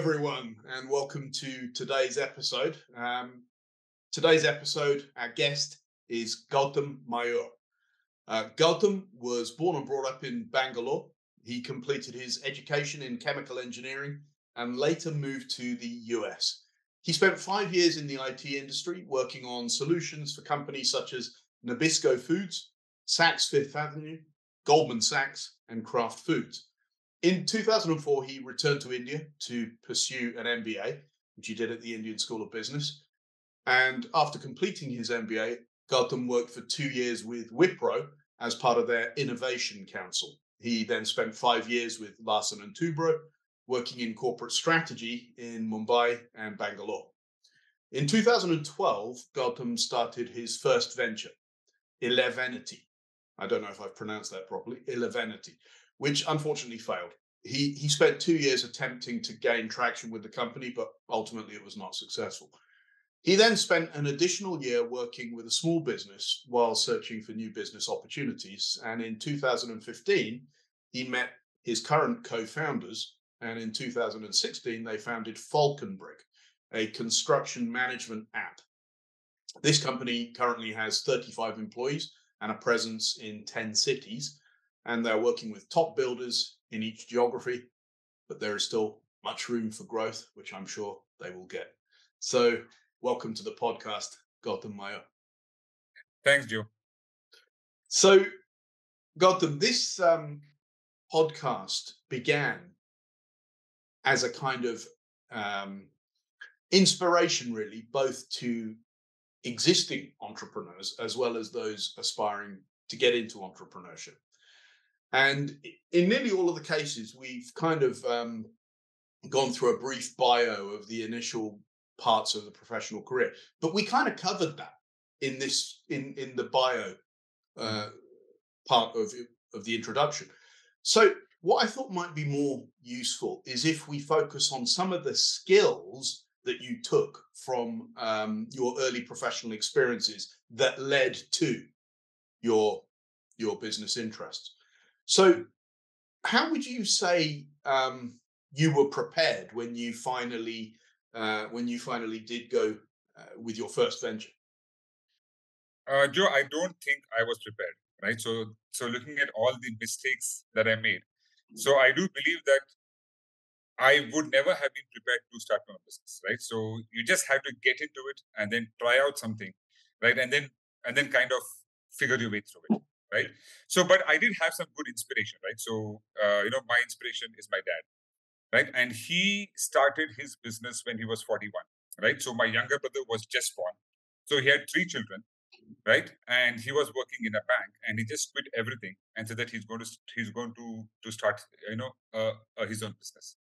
everyone, and welcome to today's episode. Um, today's episode, our guest is Gautam Mayur. Uh, Gautam was born and brought up in Bangalore. He completed his education in chemical engineering and later moved to the US. He spent five years in the IT industry working on solutions for companies such as Nabisco Foods, Saks Fifth Avenue, Goldman Sachs, and Kraft Foods. In 2004, he returned to India to pursue an MBA, which he did at the Indian School of Business. And after completing his MBA, Gautam worked for two years with Wipro as part of their Innovation Council. He then spent five years with Larsen and Toubro, working in corporate strategy in Mumbai and Bangalore. In 2012, Gautam started his first venture, Elevenity. I don't know if I've pronounced that properly, Elevenity, which unfortunately failed. He he spent two years attempting to gain traction with the company, but ultimately it was not successful. He then spent an additional year working with a small business while searching for new business opportunities. And in 2015, he met his current co founders. And in 2016, they founded Falconbrick, a construction management app. This company currently has 35 employees and a presence in 10 cities and they're working with top builders in each geography, but there is still much room for growth, which I'm sure they will get. So, welcome to the podcast, Gautam Mayur. Thanks, Joe. So, Gautam, this um, podcast began as a kind of um, inspiration, really, both to existing entrepreneurs as well as those aspiring to get into entrepreneurship. And in nearly all of the cases, we've kind of um, gone through a brief bio of the initial parts of the professional career, but we kind of covered that in this in in the bio mm. uh, part of of the introduction. So what I thought might be more useful is if we focus on some of the skills that you took from um, your early professional experiences that led to your your business interests. So, how would you say um, you were prepared when you finally uh, when you finally did go uh, with your first venture? Uh, Joe, I don't think I was prepared. Right. So, so looking at all the mistakes that I made, so I do believe that I would never have been prepared to start my business. Right. So you just have to get into it and then try out something, right, and then and then kind of figure your way through it right? So, but I did have some good inspiration, right? So, uh, you know, my inspiration is my dad, right? And he started his business when he was 41, right? So, my younger brother was just born. So, he had three children, right? And he was working in a bank and he just quit everything and said that he's going to, he's going to, to start, you know, uh, uh, his own business.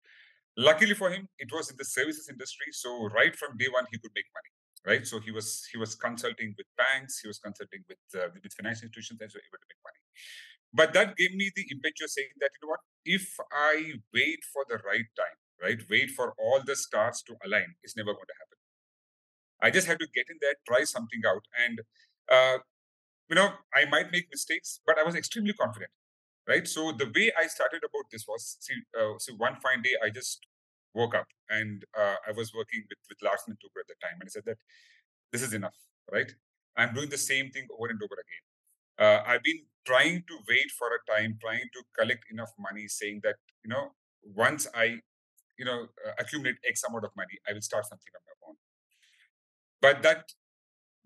Luckily for him, it was in the services industry. So, right from day one, he could make money right? So he was he was consulting with banks, he was consulting with uh, with financial institutions, and so able to make money. But that gave me the impetus saying that you know what, if I wait for the right time, right, wait for all the stars to align, it's never going to happen. I just had to get in there, try something out, and uh, you know I might make mistakes, but I was extremely confident right so the way i started about this was see uh, so one fine day i just woke up and uh, I was working with, with Larsen and Toubro at the time. And I said that this is enough, right? I'm doing the same thing over and over again. Uh, I've been trying to wait for a time, trying to collect enough money, saying that, you know, once I, you know, uh, accumulate X amount of money, I will start something on my own. But that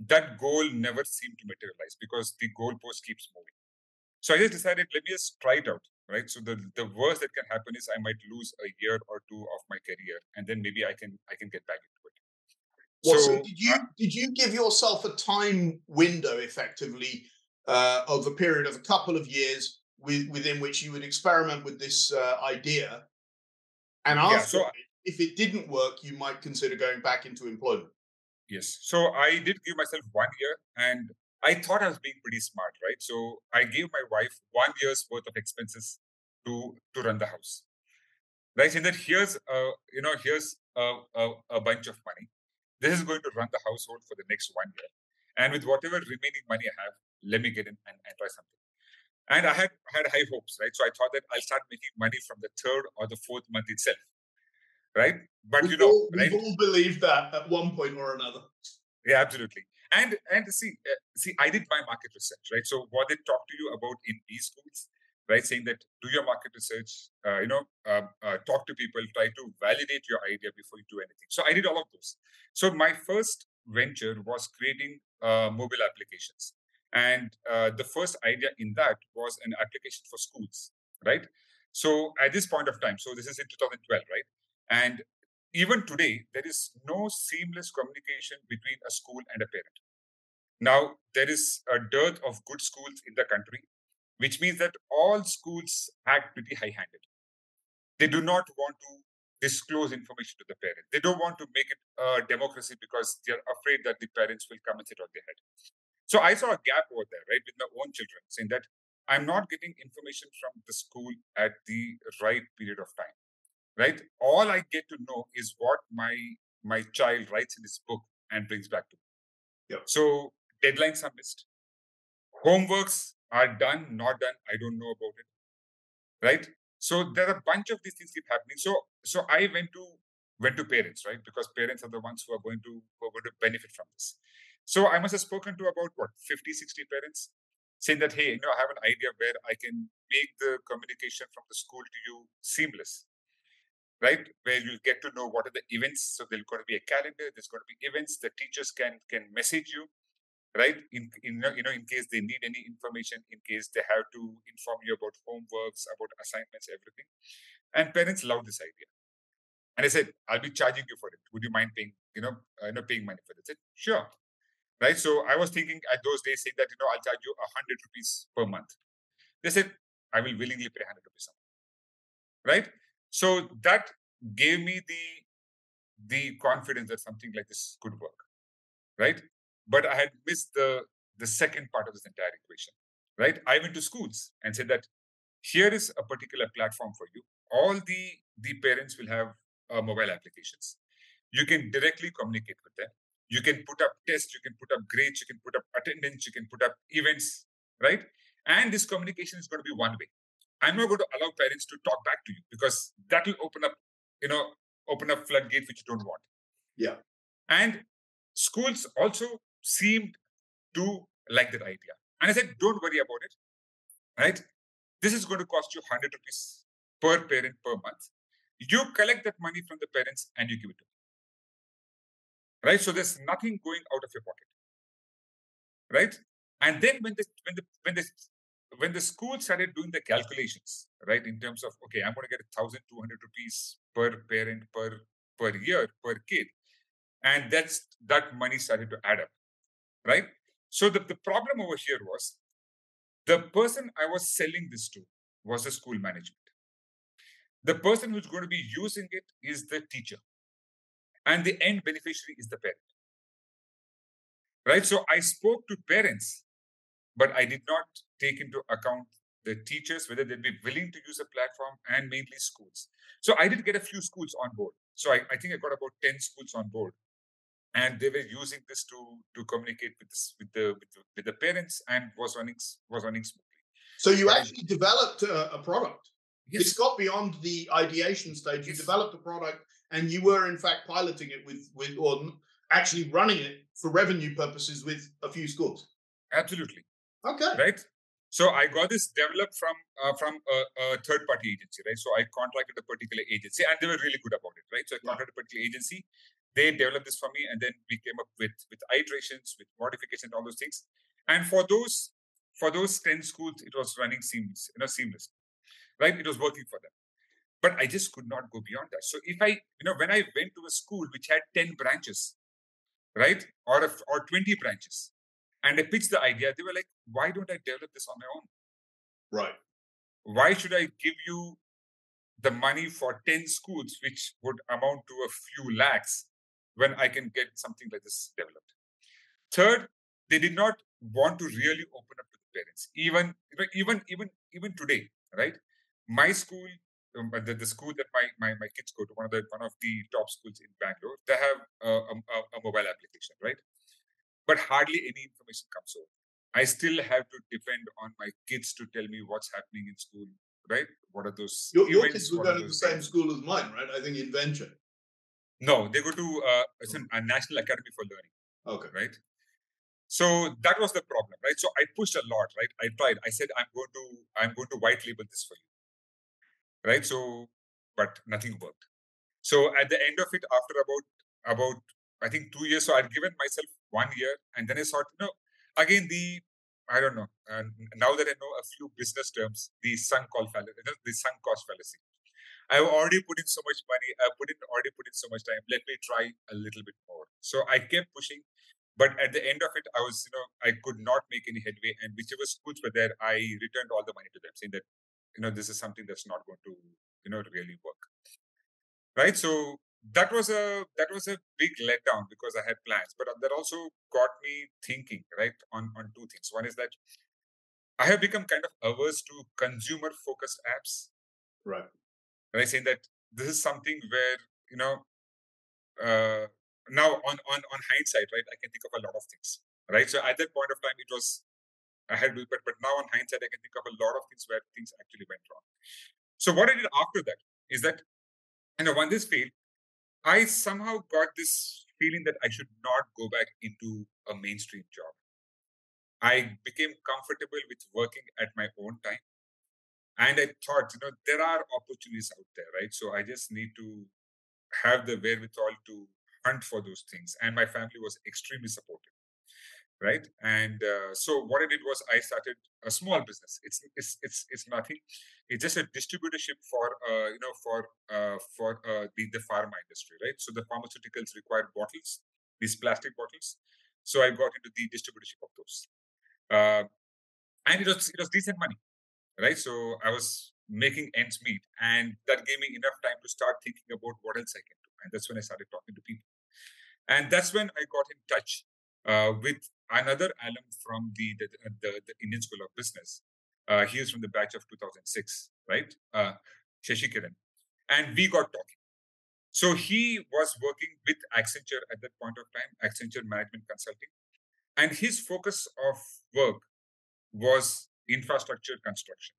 that goal never seemed to materialize because the goalpost keeps moving. So I just decided, let me just try it out right? So the the worst that can happen is i might lose a year or two of my career and then maybe i can i can get back into it. Well, so, so did you uh, did you give yourself a time window effectively uh, of a period of a couple of years with, within which you would experiment with this uh, idea? And after yeah, so, if it didn't work you might consider going back into employment. Yes. So i did give myself one year and I thought I was being pretty smart, right? So I gave my wife one year's worth of expenses to to run the house, right? And that here's uh, you know here's a, a, a bunch of money. This is going to run the household for the next one year, and with whatever remaining money I have, let me get in and, and try something. And I had had high hopes, right? So I thought that I'll start making money from the third or the fourth month itself. right? But we've you know, all, right? we've all believed that at one point or another. Yeah, absolutely. And and see, uh, see, I did my market research, right? So what they talk to you about in these schools, right? Saying that do your market research, uh, you know, uh, uh, talk to people, try to validate your idea before you do anything. So I did all of those. So my first venture was creating uh, mobile applications, and uh, the first idea in that was an application for schools, right? So at this point of time, so this is in 2012, right? And even today, there is no seamless communication between a school and a parent. Now, there is a dearth of good schools in the country, which means that all schools act pretty high handed. They do not want to disclose information to the parent. They don't want to make it a democracy because they're afraid that the parents will come and sit on their head. So I saw a gap over there, right, with my own children, saying that I'm not getting information from the school at the right period of time right? All i get to know is what my my child writes in his book and brings back to me. Yep. so deadlines are missed. Homeworks are done not done i don't know about it right? So there are a bunch of these things keep happening. So so i went to went to parents right? Because parents are the ones who are going to who are going to benefit from this. So i must have spoken to about what 50 60 parents saying that hey you know i have an idea where i can make the communication from the school to you seamless right? Where you'll get to know what are the events. So there's going to be a calendar. There's going to be events. The teachers can can message you, right? In, in you know in case they need any information, in case they have to inform you about homeworks, about assignments, everything. And parents love this idea. And I said, I'll be charging you for it. Would you mind paying, you know, uh, know, paying money for it? I said, sure. Right. So I was thinking at those days saying that, you know, I'll charge you a hundred rupees per month. They said, I will willingly pay hundred rupees a month. Right. So that gave me the the confidence that something like this could work, right? But I had missed the the second part of this entire equation, right? I went to schools and said that here is a particular platform for you. All the the parents will have uh, mobile applications. You can directly communicate with them. You can put up tests. You can put up grades. You can put up attendance. You can put up events, right? And this communication is going to be one way. I'm not going to allow parents to talk back to you because that will open up, you know, open up floodgates which you don't want. Yeah. And schools also seemed to like that idea. And I said, don't worry about it. Right? This is going to cost you 100 rupees per parent per month. You collect that money from the parents and you give it to them. Right? So there's nothing going out of your pocket. Right? And then when the when the when the when the school started doing the calculations, right, in terms of okay, I'm going to get thousand two hundred rupees per parent per per year per kid, and that's that money started to add up, right? So the, the problem over here was the person I was selling this to was the school management. The person who's going to be using it is the teacher, and the end beneficiary is the parent. Right. So I spoke to parents but I did not take into account the teachers, whether they'd be willing to use a platform and mainly schools. So I did get a few schools on board. So I, I think I got about 10 schools on board. And they were using this to to communicate with this, with the with the, with the parents and was running was running smoothly. So you actually developed a, a product. Yes. It's got beyond the ideation stage. You Yes. developed a product, and you were in fact piloting it with with or actually running it for revenue purposes with a few schools. Absolutely. Okay. right? So I got this developed from uh, from a, a third party agency, right? So I contracted a particular agency, and they were really good about it, right? So I Yeah. contracted a particular agency. They developed this for me, and then we came up with with iterations, with modifications, all those things. And for those for those ten schools, it was running seamless, you know, seamless, right? It was working for them. But I just could not go beyond that. So if I, you know, when I went to a school which had ten branches, right, or a, or twenty branches, and I pitched the idea, they were like, "Why don't I develop this on my own?" Right. why should I give you the money for 10 schools, which would amount to a few lakhs, when I can get something like this developed? Third, they did not want to really open up to the parents. Even even even even today, right? My school, um, the, the school that my, my my kids go to, one of the one of the top schools in Bangalore, they have a, a, a mobile application, right? But hardly any information comes over. I still have to depend on my kids to tell me what's happening in school, right? What are those? Your, your kids were going to the same school as mine, right? I think Inventure. No, they go to uh, it's oh. a National Academy for Learning. Okay. Right. So that was the problem, right? So I pushed a lot, right? I tried. I said, I'm going to, I'm going to white label this for you, right? So, but nothing worked. So at the end of it, after about about I think two years, so I'd given myself one year, and then I thought, you know, again the I don't know. And now that I know a few business terms, the sunk cost fallacy, the sunk cost fallacy. I've already put in so much money. I put in already put in so much time. Let me try a little bit more. So I kept pushing, but at the end of it, I was you know I could not make any headway. And whichever schools were there, I returned all the money to them, saying that you know this is something that's not going to you know really work. Right. So that was a that was a big letdown because I had plans, but that also got me thinking right on on two things. One is that I have become kind of averse to consumer focused apps. Right. And I saying that this is something where you know uh, now on on on hindsight, right? I can think of a lot of things, right? So at that point of time, it was I had to, but but now on hindsight, I can think of a lot of things where things actually went wrong. So what I did after that is that you know when this failed, I somehow got this feeling that I should not go back into a mainstream job. I became comfortable with working at my own time. And I thought, you know, there are opportunities out there, right? So I just need to have the wherewithal to hunt for those things. And my family was extremely supportive right? And uh, so what i did was i started a small business. It's it's it's, it's nothing. It's just a distributorship for uh, you know for uh, for uh, the, the pharma industry right? So the pharmaceuticals require bottles these plastic bottles. So i got into the distributorship of those. Uh, and it was it was decent money right? So i was making ends meet and that gave me enough time to start thinking about what else i can do. And that's when i started talking to people. And that's when i got in touch uh, with another alum from the, the, the, the Indian School of Business. Uh, he is from the batch of 2006, right? Uh, Shashi Kiran. And we got talking. So he was working with Accenture at that point of time, Accenture Management Consulting. And his focus of work was infrastructure construction.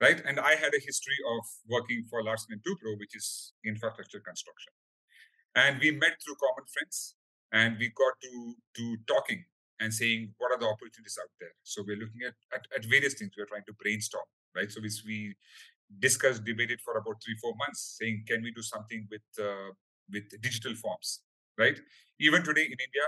Right. And I had a history of working for Larsen and Toubro, which is infrastructure construction. And we met through common friends and we got to to talking and saying what are the opportunities out there. So we're looking at, at, at various things. We're trying to brainstorm right? So we, we discussed debated for about three four months saying can we do something with uh, with digital forms? Right? Even today in india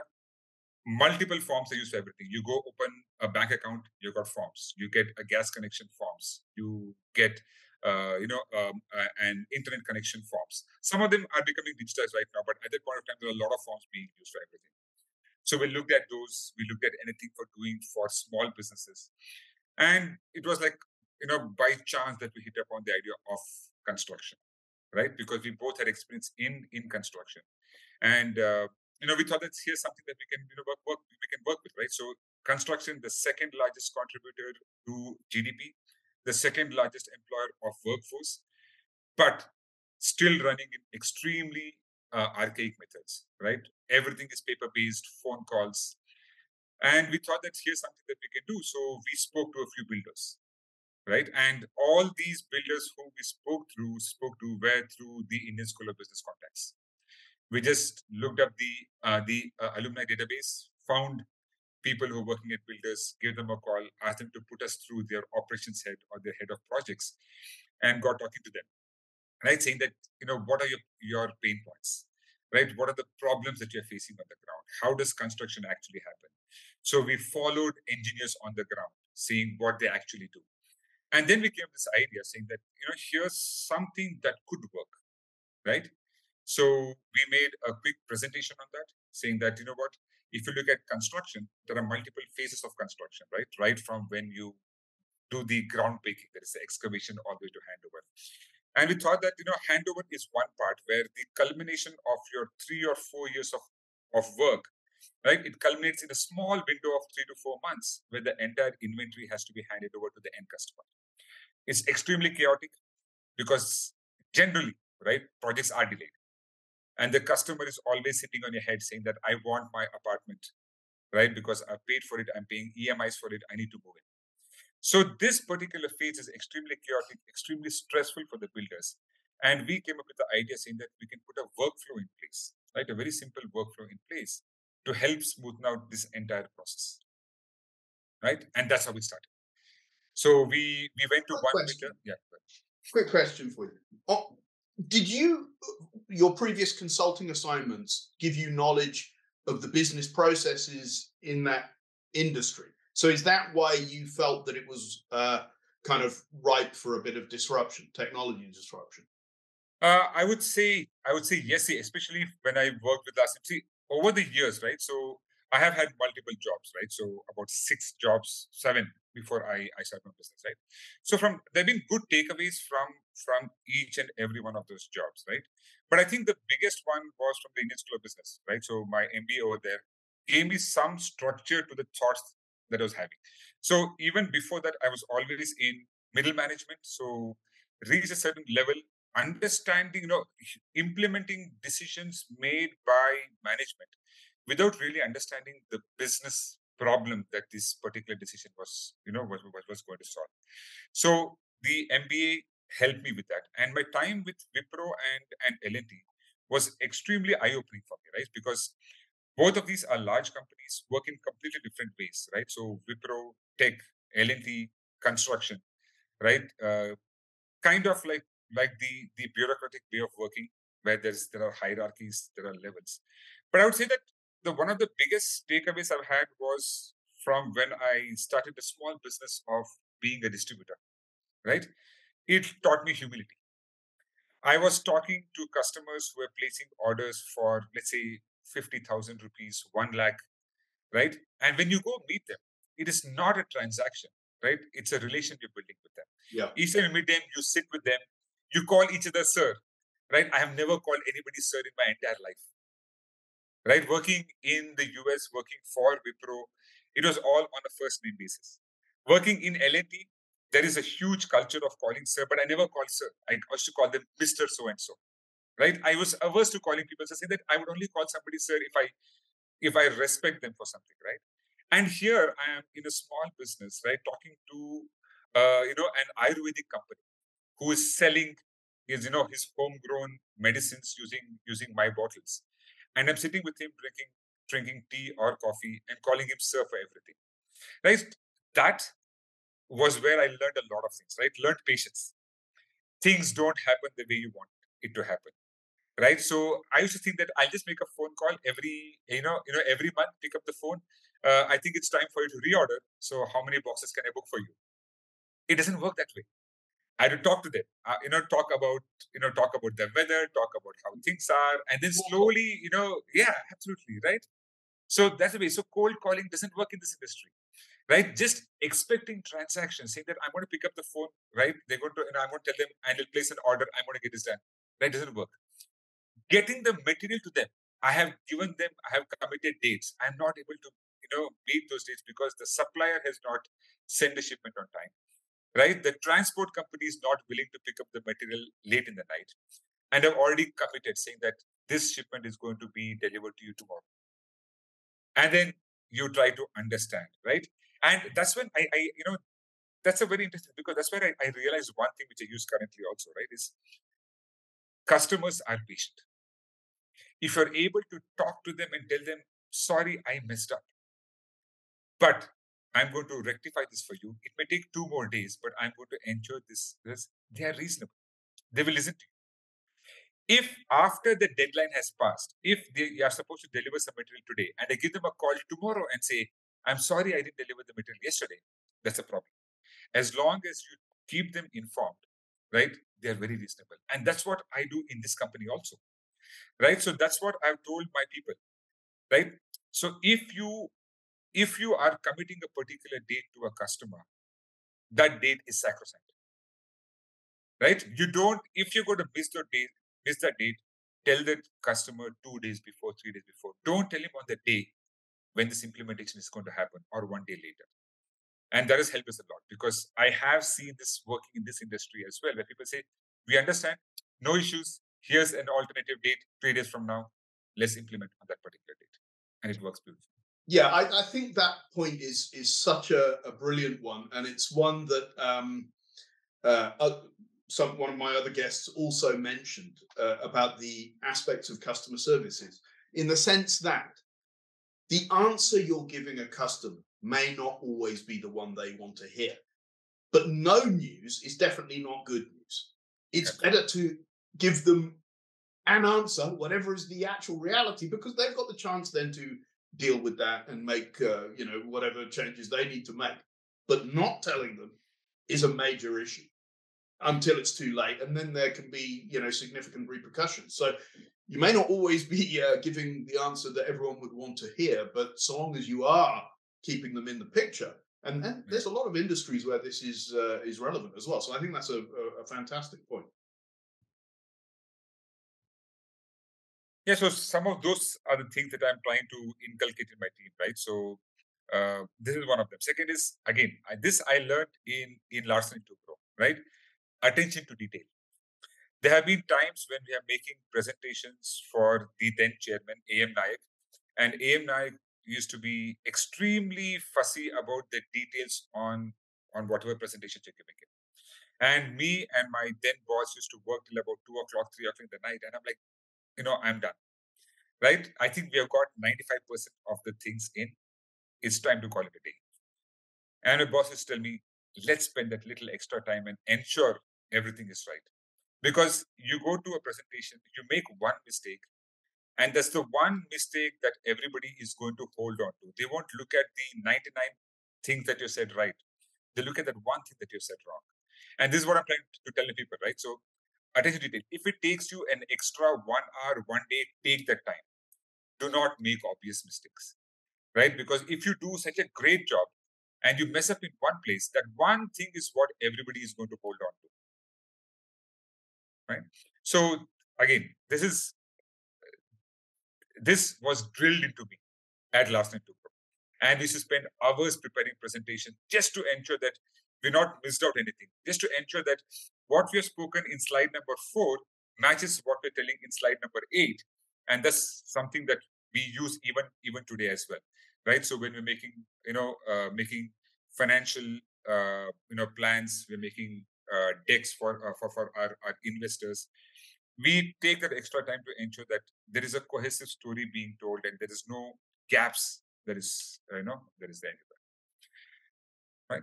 multiple forms are used for everything. You go open a bank account you got forms. You get a gas connection forms. You get uh, you know, um, uh, and internet connection forms. Some of them are becoming digitized right now, but at that point of time, there are a lot of forms being used for everything. So we looked at those. We looked at anything for doing for small businesses, and it was like you know by chance that we hit upon the idea of construction, right? Because we both had experience in in construction, and uh, you know we thought that here's something that we can you know work, work we can work with, right? So construction, the second largest contributor to GDP, the second largest employer of workforce, but still running in extremely uh, archaic methods, right? Everything is paper based, phone calls. And we thought that here's something that we can do. So we spoke to a few builders, right? And all these builders who we spoke through, spoke to were through the Indian School of Business contacts. We just looked up the uh, the uh, alumni database, found people who are working at builders, give them a call, ask them to put us through their operations head or their head of projects, and got talking to them. Right, saying that you know what are your your pain points, right? What are the problems that you're facing on the ground? How does construction actually happen? So we followed engineers on the ground, seeing what they actually do, and then we came this idea, saying that you know here's something that could work, right? So we made a quick presentation on that, saying that you know what if you look at construction, there are multiple phases of construction, right? Right from when you do the ground breaking, there is the excavation all the way to handover. And we thought that you know handover is one part where the culmination of your three or four years of, of work, right? It culminates in a small window of three to four months where the entire inventory has to be handed over to the end customer. It's extremely chaotic because generally, right, projects are delayed and the mm-hmm. customer is always sitting on your head saying that i want my apartment right because i paid for it i'm paying emis for it i need to move in So this particular phase is extremely chaotic, extremely stressful for the builders. And we came up with the idea saying that we can put a workflow in place, right? A very simple workflow in place to help smoothen out this entire process. Right? And that's how we started. So we we went to Quick one question. meter. Yeah. Quick question for you. Oh, did you your previous consulting assignments give you knowledge of the business processes in that industry? So is that why you felt that it was uh, kind of ripe for a bit of disruption, technology disruption? Uh, I would say I would say yes, especially when I worked with us. See, over the years, right? So I have had multiple jobs, right? So about six jobs, seven before I, I started my business, right? So from there have been good takeaways from from each and every one of those jobs, right? But I think the biggest one was from the Indian School of Business, right? So my MBA over there gave me some structure to the thoughts that I was having. So even before that, I was always in middle management. So reach a certain level, understanding, you know, implementing decisions made by management without really understanding the business problem that this particular decision was, you know, was, was going to solve. So the MBA helped me with that. And my time with Wipro and, and L&T was extremely eye-opening for me, right? Because both of these are large companies work in completely different ways, right? So Wipro, tech, L&T, construction, right? Uh, kind of like like the the bureaucratic way of working, where there's there are hierarchies, there are levels. But I would say that the one of the biggest takeaways I've had was from when I started a small business of being a distributor, right? It taught me humility. I was talking to customers who were placing orders for, let's say, 50,000 rupees, 1 lakh, right? And when you go meet them, it is not a transaction, right? It's a relation you're building with them. Yeah. Each time you meet them, you sit with them, you call each other sir, right? I have never called anybody sir in my entire life, right? Working in the US, working for Wipro, it was all on a first name basis. Working in L&T, there is a huge culture of calling sir, but I never call sir. I used to call them Mr. So and so, right? I was averse to calling people. So I say that I would only call somebody sir if I if I respect them for something, right? And here I am in a small business, right, talking to uh, you know an Ayurvedic company who is selling his you know his homegrown medicines using using my bottles, and I'm sitting with him drinking drinking tea or coffee and calling him sir for everything, right? That was where I learned a lot of things, right? Learned patience. Things don't happen the way you want it to happen right? So i used to think that i'll just make a phone call every you know you know every month pick up the phone. Uh, i think it's time for you to reorder. So how many boxes can i book for you? It doesn't work that way. I had to talk to them uh, you know talk about you know talk about the weather talk about how things are and then slowly you know yeah absolutely right? So that's the way. So cold calling doesn't work in this industry right just expecting transactions saying that i'm going to pick up the phone right they're going to and i'm going to tell them and they'll place an order i'm going to get this done that doesn't work getting the material to them. I have given them, I have committed dates. I'm not able to, you know, meet those dates because the supplier has not sent the shipment on time. Right? The transport company is not willing to pick up the material late in the night. And I've already committed saying that this shipment is going to be delivered to you tomorrow. And then you try to understand, right? And that's when I, I you know, that's a very interesting because that's where I, I realized one thing which I use currently also, right? Is customers are patient if you're able to talk to them and tell them, sorry, I messed up, but I'm going to rectify this for you. It may take two more days, but I'm going to ensure this, this. They are reasonable. They will listen to you. If after the deadline has passed, if they are supposed to deliver some material today, and I give them a call tomorrow and say, I'm sorry I didn't deliver the material yesterday, that's a problem. As long as you keep them informed, right, they are very reasonable. And that's what I do in this company also right? So that's what i've told my people right? So if you if you are committing a particular date to a customer that date is sacrosanct right? You don't if you're going to miss the date miss that date tell the customer two days before three days before. Don't tell him on the day when this implementation is going to happen or one day later. And that has helped us a lot because i have seen this working in this industry as well where people say we understand no issues. Here's an alternative date three days from now. Let's implement on that particular date. And it works beautifully. Yeah, I, I think that point is is such a, a brilliant one, and it's one that um, uh, uh, some one of my other guests also mentioned uh, about the aspects of customer services, in the sense that the answer you're giving a customer may not always be the one they want to hear, but no news is definitely not good news. It's better to give them an answer, whatever is the actual reality, because they've got the chance then to deal with that and make uh, you know whatever changes they need to make. But not telling them is a major issue until it's too late, and then there can be you know significant repercussions. So you may not always be uh, giving the answer that everyone would want to hear, but so long as you are keeping them in the picture, and, and there's a lot of industries where this is uh, is relevant as well. So I think that's a, a, a fantastic point. Yeah, so some of those are the things that I'm trying to inculcate in my team, right? So uh, this is one of them. Second is again, I, this I learned in in Larsen & Toubro, right? Attention to detail. There have been times when we are making presentations for the then chairman AM Naik, and AM Naik used to be extremely fussy about the details on on whatever presentation you're giving it. And me and my then boss used to work till about two o'clock, three o'clock in the night, and I'm like, you know, I'm done. Right? I think we have got 95% of the things in. It's time to call it a day. And my bosses tell me, let's spend that little extra time and ensure everything is right. Because you go to a presentation, you make one mistake, and that's the one mistake that everybody is going to hold on to. They won't look at the 99 things that you said right. They look at that one thing that you said wrong. And this is what I'm trying to tell the people, right? So attention to detail. If it takes you an extra one hour, one day, take that time. Do not make obvious mistakes, right? Because if you do such a great job and you mess up in one place, that one thing is what everybody is going to hold on to, right? So again, this is this was drilled into me at Larsen & Toubro. And we used to spend hours preparing presentation just to ensure that we're not missed out anything, just to ensure that what we have spoken in slide number four matches what we're telling in slide number eight. And that's something that we use even even today as well, right? So when we're making, you know, uh, making financial, uh, you know, plans, we're making decks for, uh, for for our, our investors. We take that extra time to ensure that there is a cohesive story being told and there is no gaps. There is, you know, there is there right?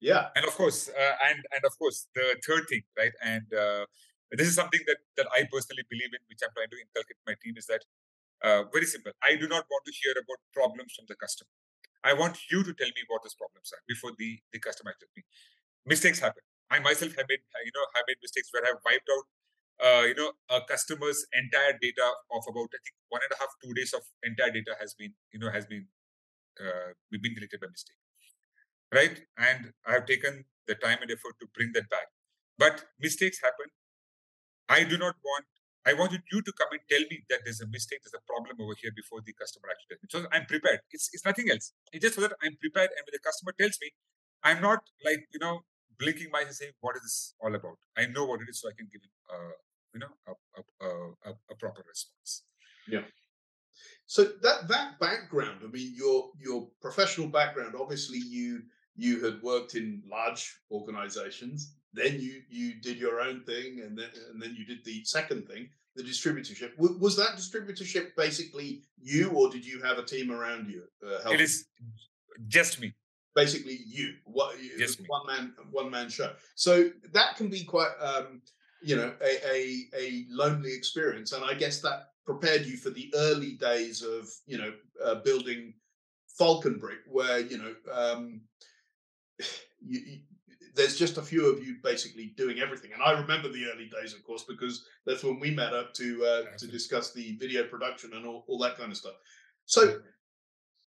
Yeah, and of course, uh, and and of course, the third thing, right? And uh, this is something that that I personally believe in, which I'm trying to inculcate my team, is that uh, very simple. I do not want to hear about problems from the customer. I want you to tell me what those problems are before the the customer tells me. Mistakes happen. I myself have made you know have made mistakes where I've wiped out uh, you know a customer's entire data of about I think one and a half two days of entire data has been you know has been uh, been deleted by mistake right? And I have taken the time and effort to bring that back. But mistakes happen. I do not want, I wanted you to come and tell me that there's a mistake, there's a problem over here before the customer actually tells me. So I'm prepared. It's, it's nothing else. It's just so that I'm prepared. And when the customer tells me, I'm not like, you know, blinking my eyes and saying, what is this all about? I know what it is, so I can give it, uh, you know, a, a, a, a proper response. Yeah. So that that background, I mean, your your professional background, obviously you you had worked in large organizations then you you did your own thing and then and then you did the second thing the distributorship w- was that distributorship basically you or did you have a team around you uh, it is just me basically you. What just one man one man show. So that can be quite um you know a, a a lonely experience. And i guess that prepared you for the early days of you know uh, building falconbrick where you know um you, you, there's just a few of you basically doing everything. And I remember the early days, of course, because that's when we met up to uh, to discuss the video production and all, all that kind of stuff. So,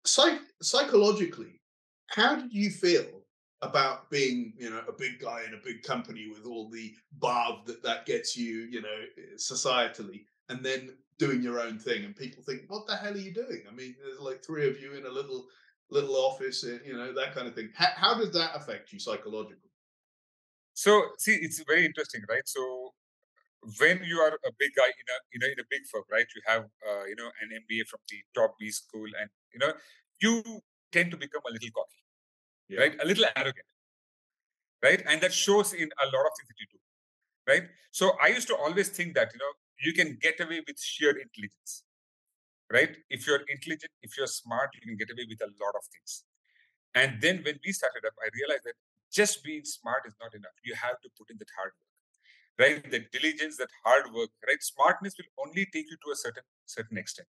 psych- psychologically, how did you feel about being, you know, a big guy in a big company with all the barb that that gets you, you know, societally, and then doing your own thing, and people think, "What the hell are you doing?" I mean, there's like three of you in a little little office, eh, you know, that kind of thing. How, how does that affect you psychologically? So, see, it's very interesting, right? So, when you are a big guy in a you know in a big firm, right? You have uh, you know an MBA from the top B school, and you know you tend to become a little cocky, yeah. right? A little arrogant, right? And that shows in a lot of things that you do, right? So I used to always think that you know you can get away with sheer intelligence, right? If you're intelligent, if you're smart, you can get away with a lot of things. And then when we started up, I realized that just being smart is not enough. You have to put in that hard work right? The diligence, that hard work, right? Smartness will only take you to a certain certain extent.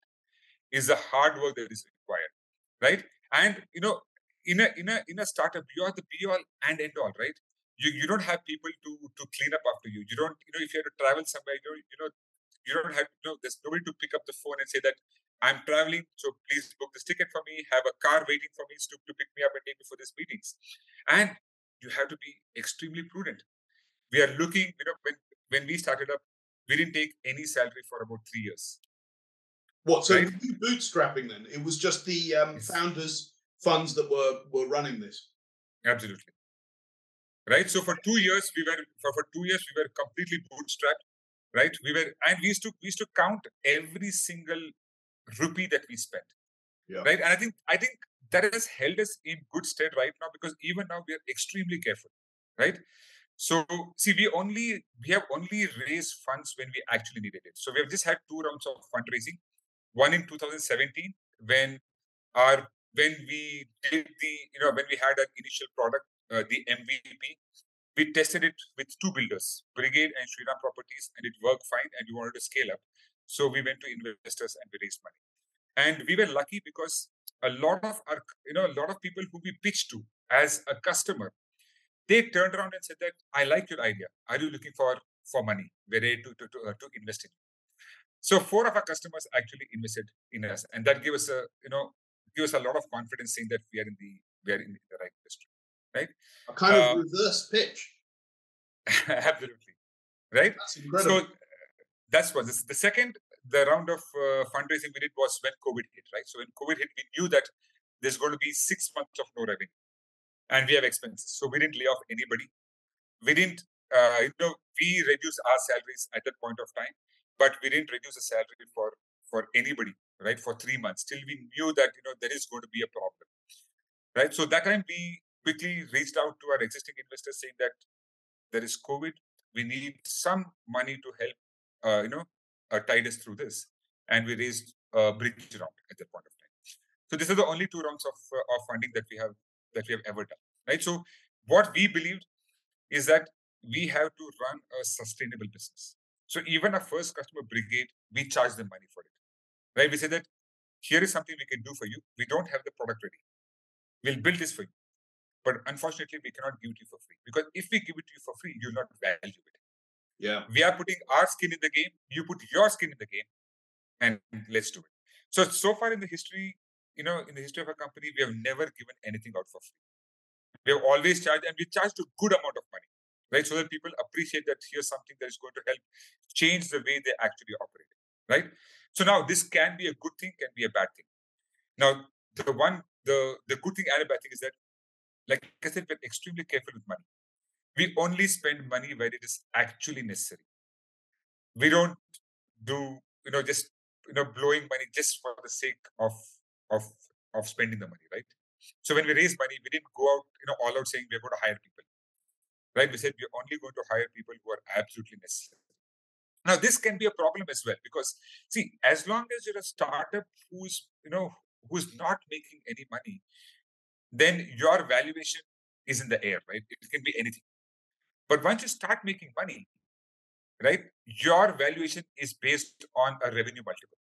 Is the hard work that is required, right? And you know, in a in a in a startup, you are the be all and end all, right? You you don't have people to to clean up after you. You don't, you know, if you have to travel somewhere, you you know, you don't have you know, there's nobody to pick up the phone and say that I'm traveling, so please book this ticket for me. Have a car waiting for me to, to pick me up and take me for these meetings. And you have to be extremely prudent we are looking, you know, when, when we started up, we didn't take any salary for about three years. What? So right? bootstrapping then? It was just the um, yes. founders' funds that were were running this. Absolutely. Right. So for two years we were for, for two years we were completely bootstrapped. Right. We were and we used to we used to count every single rupee that we spent. Yeah. Right. And I think I think that has held us in good stead right now because even now we are extremely careful. Right. So see, we only we have only raised funds when we actually needed it. So we have just had two rounds of fundraising. One in 2017 when our when we did the you know when we had our initial product, uh, the MVP, we tested it with two builders, Brigade and Shriram Properties, and it worked fine. And we wanted to scale up, so we went to investors and we raised money. And we were lucky because a lot of our you know a lot of people who we pitched to as a customer they turned around and said that I like your idea. Are you looking for for money? We're ready to to to, uh, to invest in. So four of our customers actually invested in us, and that gave us a you know give us a lot of confidence saying that we are in the we are in the right industry, right? A kind of um, reverse pitch. absolutely, right? That's incredible. So that's what this, the second the round of uh, fundraising we did was when COVID hit, right? So when COVID hit, we knew that there's going to be six months of no revenue and we have expenses. So we didn't lay off anybody. We didn't, uh, you know, we reduced our salaries at that point of time, but we didn't reduce the salary for for anybody, right? For three months till we knew that you know there is going to be a problem, right? So that time we quickly reached out to our existing investors saying that there is COVID, we need some money to help, uh, you know, uh, tide us through this, and we raised a bridge round at that point of time. So this is the only two rounds of, uh, of funding that we have that we have ever done, right? So what we believed is that we have to run a sustainable business. So even our first customer brigade, we charge them money for it, right? We say that here is something we can do for you. We don't have the product ready. We'll build this for you. But unfortunately, we cannot give it to you for free because if we give it to you for free, you'll not value it. Yeah. We are putting our skin in the game. You put your skin in the game and let's do it. So, so far in the history, you know, in the history of our company, we have never given anything out for free. We have always charged, and we charged a good amount of money, right? So that people appreciate that here's something that is going to help change the way they actually operate, right? So now this can be a good thing, can be a bad thing. Now, the one, the the good thing and a bad thing is that, like I said, we're extremely careful with money. We only spend money where it is actually necessary. We don't do, you know, just you know, blowing money just for the sake of of of spending the money, right? So when we raised money, we didn't go out, you know, all out saying we're going to hire people, right? We said we're only going to hire people who are absolutely necessary. Now this can be a problem as well because see, as long as you're a startup who's you know who's not making any money, then your valuation is in the air, right? It can be anything. But once you start making money, right, your valuation is based on a revenue multiple.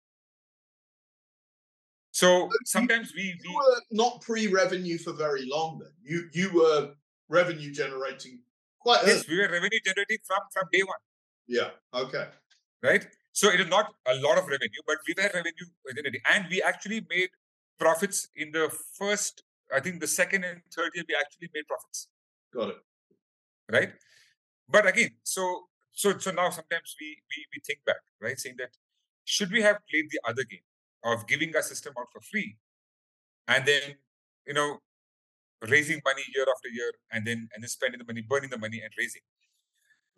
So sometimes we, we you were not pre-revenue for very long. Then you you were revenue generating quite. Yes, early. we were revenue generating from from day one. Yeah. Okay. Right. So it is not a lot of revenue, but we were revenue generating, and we actually made profits in the first. I think the second and third year we actually made profits. Got it. Right. But again, so so so now sometimes we we we think back, right, saying that should we have played the other game? of giving our system out for free and then you know raising money year after year and then and then spending the money burning the money and raising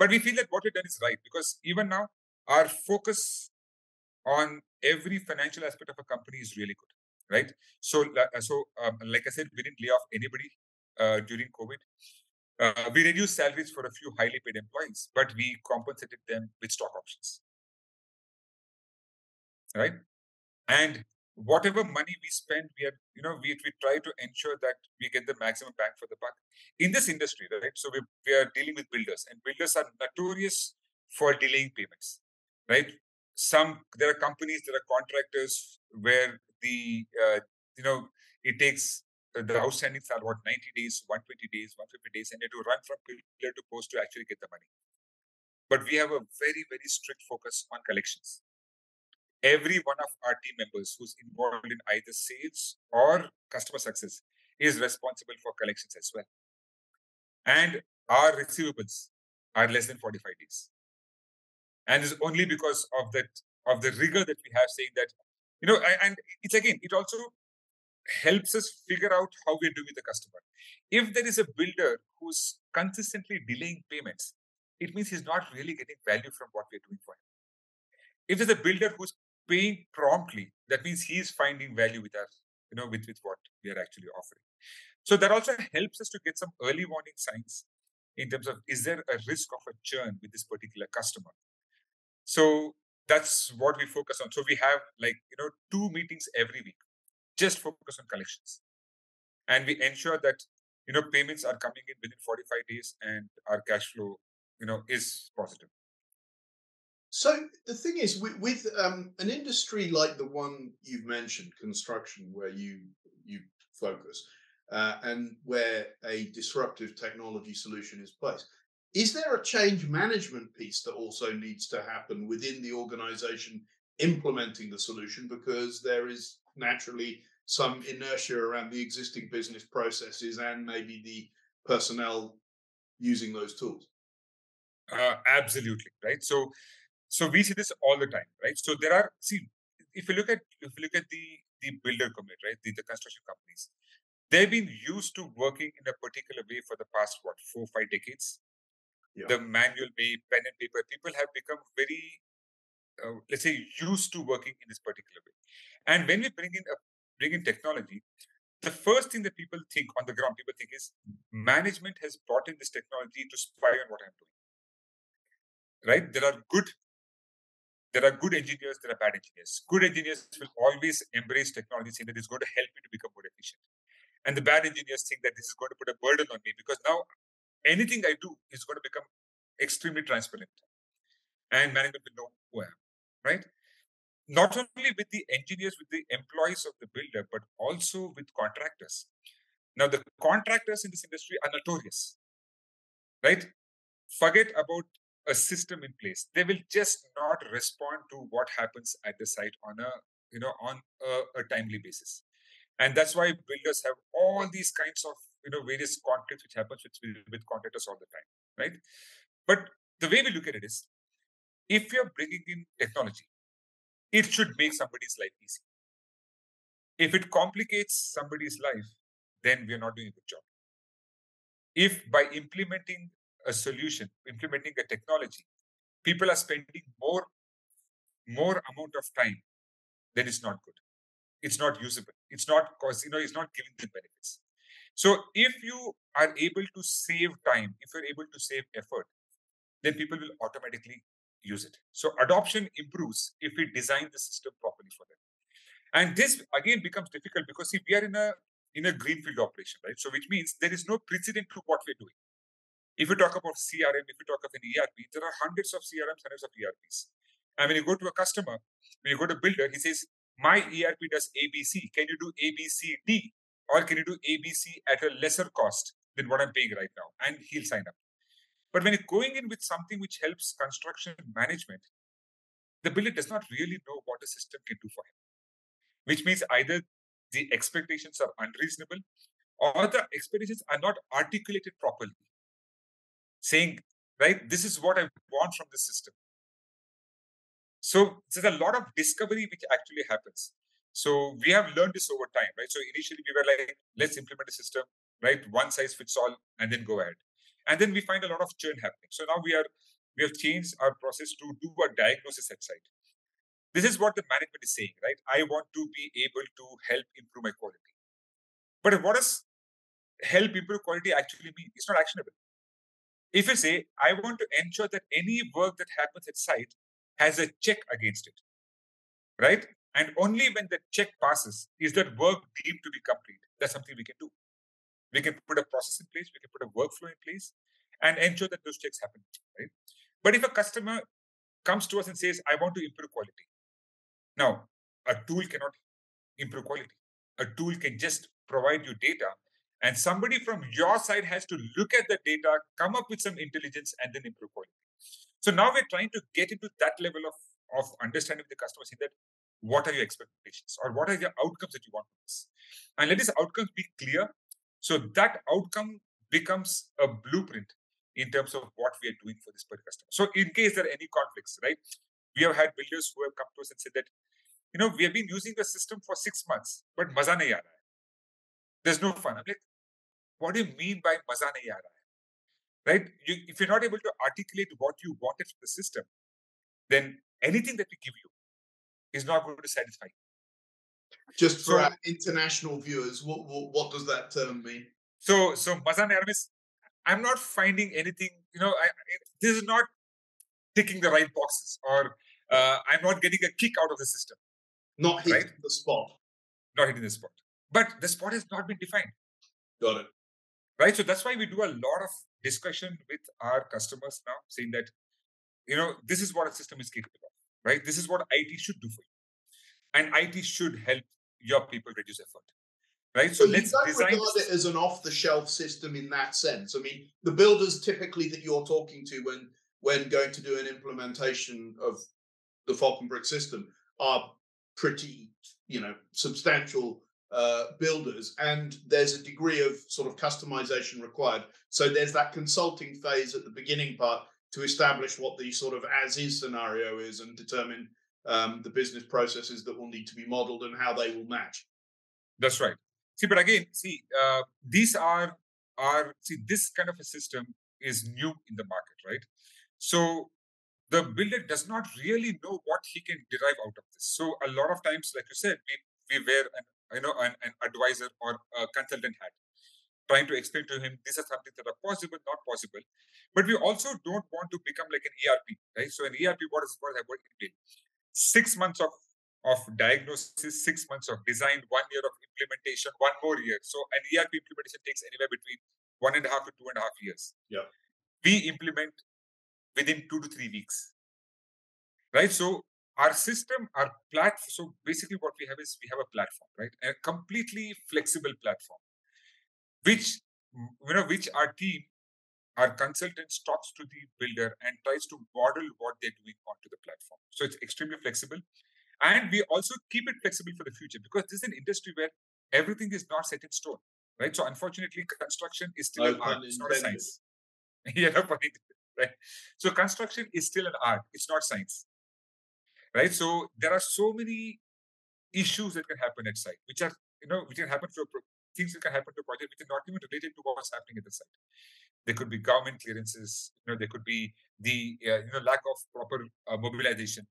But we feel that what we've done is right because even now, our focus on every financial aspect of a company is really good, right? So, uh, so um, like I said, we didn't lay off anybody uh, during COVID. Uh, we reduced salaries for a few highly paid employees, but we compensated them with stock options. Right? And whatever money we spend, we are, you know, we, we try to ensure that we get the maximum bang for the buck in this industry, right? So we, we are dealing with builders, and builders are notorious for delaying payments, right? Some there are companies, there are contractors where the uh, you know it takes the outstandings are what 90 days, 120 days, 150 days, and you have to run from pillar to post to actually get the money. But we have a very, very strict focus on collections. Every one of our team members who's involved in either sales or customer success is responsible for collections as well. And our receivables are less than 45 days. And it's only because of that of the rigor that we have saying that, you know, and it's again, it also helps us figure out how we're doing with the customer. If there is a builder who's consistently delaying payments, it means he's not really getting value from what we're doing for him. If there's a builder who's paying promptly, that means he's finding value with us, you know, with, with what we are actually offering. So that also helps us to get some early warning signs in terms of is there a risk of a churn with this particular customer? So that's what we focus on. So we have like, you know, two meetings every week just focus on collections. And we ensure that, you know, payments are coming in within 45 days and our cash flow, you know, is positive. So the thing is, with, with um, an industry like the one you've mentioned, construction, where you you focus, uh, and where a disruptive technology solution is placed, is there a change management piece that also needs to happen within the organization implementing the solution? Because there is naturally some inertia around the existing business processes and maybe the personnel using those tools. Uh, absolutely, right? So, so we see this all the time, right? So there are see if you look at if you look at the the builder community, right, the, the construction companies, they've been used to working in a particular way for the past what four five decades. Yeah. The manual way, pen and paper, people have become very, uh, let's say, used to working in this particular way. And when we bring in a bring in technology, the first thing that people think on the ground, people think is management has brought in this technology to spy on what I'm doing. Right? There are good, there are good engineers, there are bad engineers. Good engineers will always embrace technology, saying that it's going to help me to become more efficient. And the bad engineers think that this is going to put a burden on me because now anything I do is going to become extremely transparent. And management will know who I am. Right? not only with the engineers, with the employees of the builder, but also with contractors. Now, the contractors in this industry are notorious, right? Forget about a system in place. They will just not respond to what happens at the site on a you know on a, a timely basis, and that's why builders have all these kinds of you know various conflicts which happens with, with contractors all the time, right? But the way we look at it is, if you're bringing in technology, it should make somebody's life easy. If it complicates somebody's life, then we are not doing a good job. If by implementing a solution, implementing a technology, people are spending more, more amount of time, then it's not good. It's not usable. It's not cause, you know, it's not giving them benefits. So if you are able to save time, if you're able to save effort, then people will automatically use it. So adoption improves if we design the system properly for them. And this again becomes difficult because see, we are in a in a greenfield operation, right? So which means there is no precedent to what we're doing. If you talk about CRM, if you talk of an ERP, there are hundreds of CRMs, hundreds of ERPs. And when you go to a customer, when you go to a builder, he says, My ERP does ABC. Can you do ABCD? Or can you do ABC at a lesser cost than what I'm paying right now? And he'll sign up. But when you're going in with something which helps construction management, the builder does not really know what a system can do for him. Which means either the expectations are unreasonable or the expectations are not articulated properly. Saying, right, this is what I want from the system. So there's a lot of discovery which actually happens. So we have learned this over time, right? So initially we were like, let's implement a system, right? One size fits all, and then go ahead and then we find a lot of churn happening so now we are we have changed our process to do a diagnosis at site. This is what the management is saying, right? I want to be able to help improve my quality. But what does help improve quality actually mean? It's not actionable. If you say, I want to ensure that any work that happens at site has a check against it, right? And only when the check passes is that work deemed to be complete. That's something we can do. We can put a process in place, we can put a workflow in place, and ensure that those checks happen, right? But if a customer comes to us and says, I want to improve quality, now a tool cannot improve quality. A tool can just provide you data, and somebody from your side has to look at the data, come up with some intelligence, and then improve quality. So now we're trying to get into that level of, of understanding the customer, saying that what are your expectations or what are the outcomes that you want from this? And let these outcomes be clear. So that outcome becomes a blueprint in terms of what we are doing for this particular customer. So in case there are any conflicts, right? We have had builders who have come to us and said that, you know, we have been using the system for six months, but maza nahi There's no fun. I'm like, what do you mean by maza nahi aa Right? You, if you're not able to articulate what you wanted from the system, then anything that we give you is not going to satisfy. you. Just for so, our international viewers, what, what, what does that term mean? So so Mazan Aramis, I'm not finding anything. You know, I, this is not ticking the right boxes, or uh, I'm not getting a kick out of the system. Not hitting right? the spot. Not hitting the spot. But the spot has not been defined. Got it. Right. So that's why we do a lot of discussion with our customers now, saying that, you know, this is what a system is capable of right? This is what IT should do for you. And IT should help your people reduce effort. Right. So, so let's don't design regard it as an off-the-shelf system in that sense. I mean, the builders typically that you're talking to when when going to do an implementation of the Falconbrick system are pretty, you know, substantial uh, builders, and there's a degree of sort of customization required. So there's that consulting phase at the beginning part to establish what the sort of as is scenario is and determine um, the business processes that will need to be modeled and how they will match. That's right. See, but again, see, uh, these are are see this kind of a system is new in the market, right? So the builder does not really know what he can derive out of this. So a lot of times, like you said, we, we wear an you know an, an advisor or a consultant hat trying to explain to him these are something that are possible, not possible. But we also don't want to become like an ERP, right? So an ERP, what is what, what it mean? Six months of of diagnosis, six months of design, one year of implementation, one more year. So an ERP implementation takes anywhere between one and a half to two and a half years. Yeah. We implement within two to three weeks. Right. So our system, our platform. So basically, what we have is we have a platform, right? A completely flexible platform which mm, you know which our team our consultants talks to the builder and tries to model what they're doing onto the platform. So it's extremely flexible. And we also keep it flexible for the future because this is an industry where everything is not set in stone right? So unfortunately construction is still an art. it's not a science. Yeah right? So construction is still an art. It's not science right so there are so many issues that can happen at site which are you know which can happen for things that can happen to a project which are not even related to what's happening at the site. There could be government clearances, you know, there could be the uh, you know lack of proper uh, mobilization.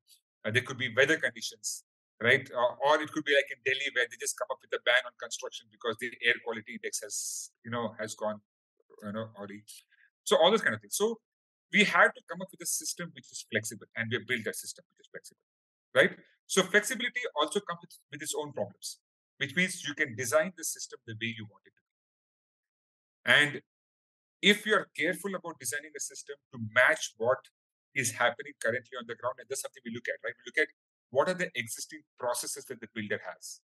Uh, there could be weather conditions, right? or it could be like in Delhi where they just come up with a ban on construction because the air quality index has you know has gone you know already. So all those kind of things. So we had to come up with a system which is flexible, and we built a system which is flexible, right? So flexibility also comes with, with its own problems which means you can design the system the way you want it to be. And if you're careful about designing a system to match what is happening currently on the ground, and that's something we look at, right? We look at what are the existing processes that the builder has.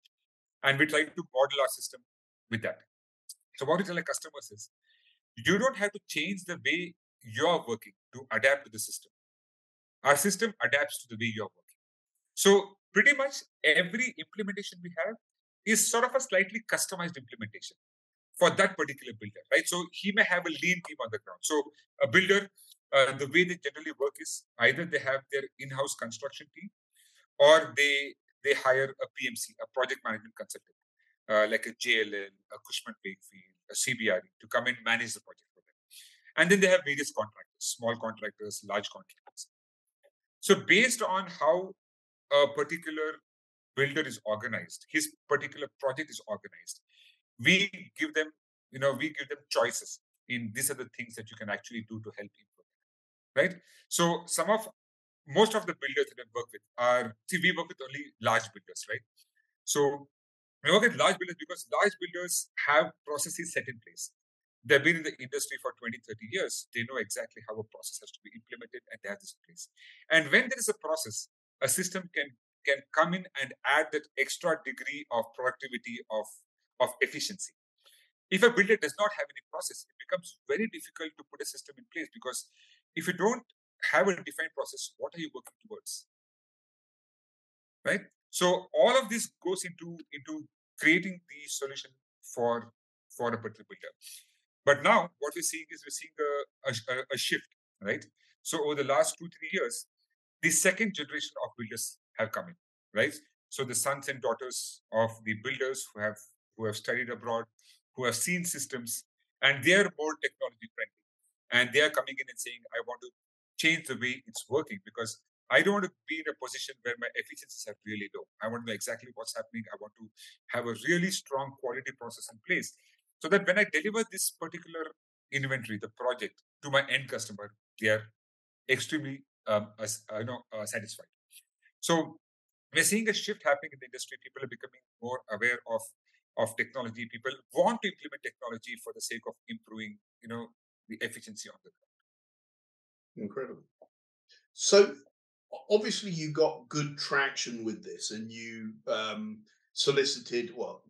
And we try to model our system with that. So what we tell our customers is you don't have to change the way you're working to adapt to the system. Our system adapts to the way you're working. So pretty much every implementation we have is sort of a slightly customized implementation for that particular builder, right? So he may have a lean team on the ground. So a builder, uh, the way they generally work is either they have their in-house construction team, or they they hire a PMC, a project management consultant, uh, like a JLL, a Cushman Wakefield, a CBRE, to come and manage the project for them. And then they have various contractors. small contractors, large contractors. So based on how a particular builder is organized, his particular project is organized, we give them, you know, we give them choices in these are the things that you can actually do to help improve. Right. So some of most of the builders that I work with are see, we work with only large builders, right? So we work with large builders because large builders have processes set in place. They've been in the industry for 20, 30 years. They know exactly how a process has to be implemented and they have this in place. And when there is a process, a system can can come in and add that extra degree of productivity of of efficiency. If a builder does not have any process, it becomes very difficult to put a system in place because if you don't have a defined process, what are you working towards? Right? So all of this goes into into creating the solution for for a particular builder. But now what we're seeing is we're seeing a, a, a shift, right? So over the last two, three years, the second generation of builders have come in, right? So the sons and daughters of the builders who have who have studied abroad, who have seen systems, and they are more technology friendly. And they are coming in and saying, I want to change the way it's working because I don't want to be in a position where my efficiencies are really low. I want to know exactly what's happening. I want to have a really strong quality process in place so that when I deliver this particular inventory, the project to my end customer, they are extremely um, you know uh, satisfied. So we're seeing a shift happening in the industry. People are becoming more aware of of technology. People want to implement technology for the sake of improving, you know, the efficiency on the ground. Incredible. So obviously you got good traction with this and you um, solicited well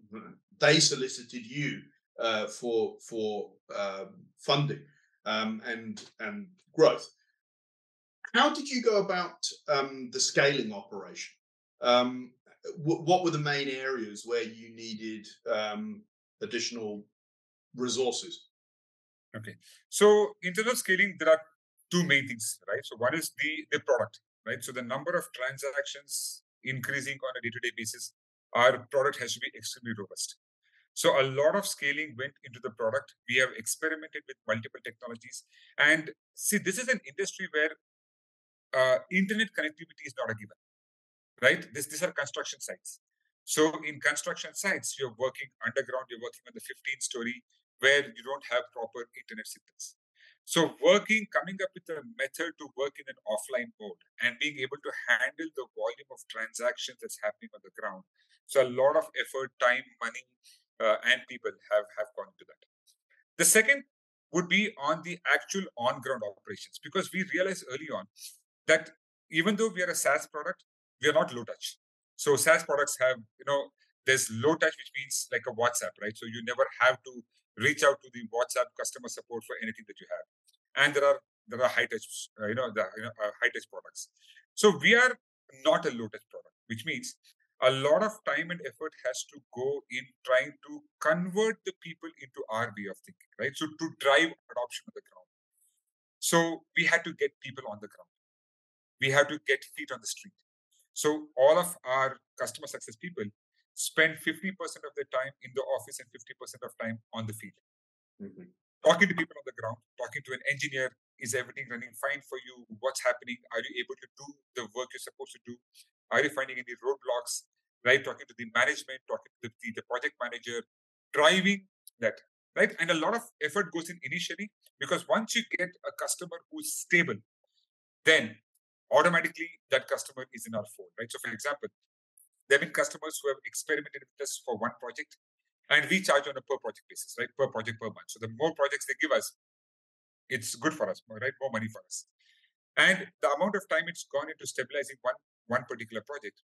they solicited you uh, for for um, funding um, and and growth how did you go about um, the scaling operation um, what were the main areas where you needed um, additional resources okay so in terms of scaling there are two main things right so one is the the product right? So the number of transactions increasing on a day-to-day basis, our product has to be extremely robust. So a lot of scaling went into the product. We have experimented with multiple technologies, and see, this is an industry where uh, internet connectivity is not a given, right? This, these are construction sites. So in construction sites, you're working underground, you're working on the 15 story where you don't have proper internet signals. So working, coming up with a method to work in an offline mode and being able to handle the volume of transactions that's happening on the ground. So a lot of effort, time, money, uh, and people have, have gone into that. The second would be on the actual on-ground operations because we realized early on that even though we are a SaaS product, we are not low touch. So SaaS products have, you know, there's low touch, which means like a WhatsApp, right? So you never have to reach out to the WhatsApp customer support for anything that you have. And there are there are high touch, uh, you know, the you know, uh, high touch products. So we are not a low touch product, which means a lot of time and effort has to go in trying to convert the people into our way of thinking, right? So to drive adoption on the ground. So we had to get people on the ground. We have to get feet on the street. So all of our customer success people spend 50% of their time in the office and 50% of time on the field. Mm-hmm. Talking to people on the ground, talking to an engineer, is everything running fine for you? What's happening? Are you able to do the work you're supposed to do? Are you finding any roadblocks? Right? Talking to the management, talking to the, the project manager, driving that. Right? And a lot of effort goes in initially because once you get a customer who's stable, then automatically that customer is in our fold. Right? So, for example, there have been customers who have experimented with us for one project, and we charge on a per project basis, right? Per project per month. So the more projects they give us, it's good for us, right? More money for us. And the amount of time it's gone into stabilizing one one particular project,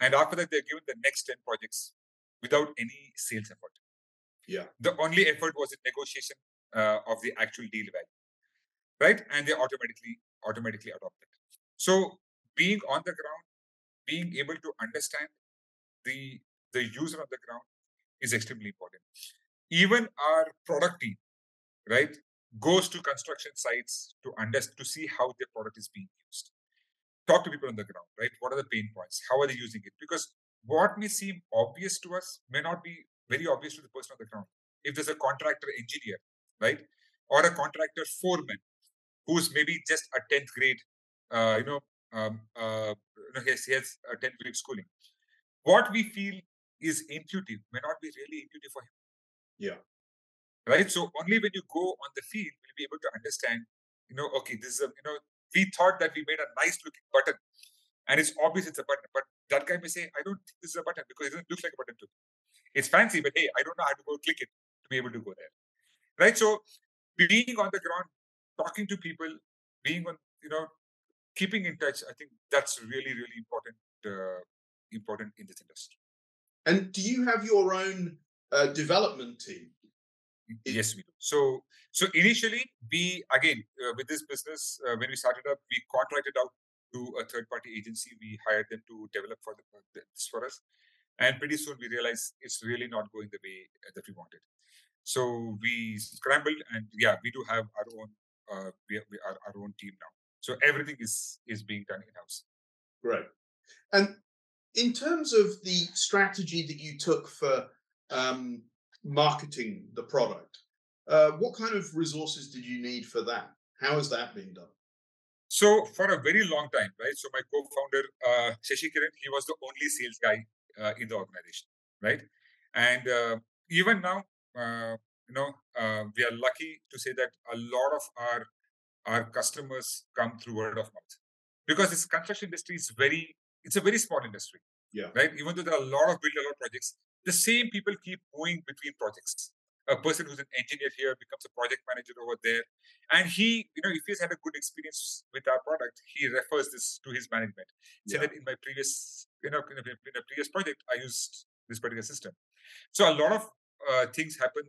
and after that they're given the next ten projects without any sales effort. Yeah. The only effort was in negotiation uh, of the actual deal value, right? And they automatically automatically adopt it. So being on the ground being able to understand the the user on the ground is extremely important. Even our product team, right, goes to construction sites to understand to see how their product is being used. Talk to people on the ground, right? What are the pain points? How are they using it? Because what may seem obvious to us may not be very obvious to the person on the ground. If there's a contractor engineer, right, or a contractor foreman who's maybe just a 10th grade, you know, um, uh, you know, he has, he has a 10th grade schooling. What we feel is intuitive may not be really intuitive for him. Yeah. Right. So only when you go on the field will you be able to understand, you know, okay, this is a, you know, we thought that we made a nice looking button and it's obvious it's a button, but that guy may say, I don't think this is a button because it doesn't look like a button to me. It's fancy, but hey, I don't know how to go click it to be able to go there. Right. So being on the ground, talking to people, being on, you know, keeping in touch, I think that's really, really important, uh, important in this industry. And do you have your own uh, development team? Yes, we do. So, so initially, we again uh, with this business uh, when we started up, we contracted out to a third-party agency. We hired them to develop for the, this for us, and pretty soon we realized it's really not going the way that we wanted. So we scrambled, and yeah, we do have our own uh, we, we our, our own team now. So everything is is being done in house. Great. And in terms of the strategy that you took for um, marketing the product, uh, what kind of resources did you need for that? How has that been done? So for a very long time, right? So my co-founder uh, Shashi Kiran, he was the only sales guy uh, in the organization, right? And uh, even now, uh, you know, uh, we are lucky to say that a lot of our our customers come through word of mouth because this construction industry is very it's a very small industry. Yeah. Right. Even though there are a lot of build a lot projects, the same people keep moving between projects. A person who's an engineer here becomes a project manager over there, and he, you know, if he's had a good experience with our product, he refers this to his management. Say yeah. that in my previous, you know, in a, in a, previous project, I used this particular system. So a lot of uh, things happen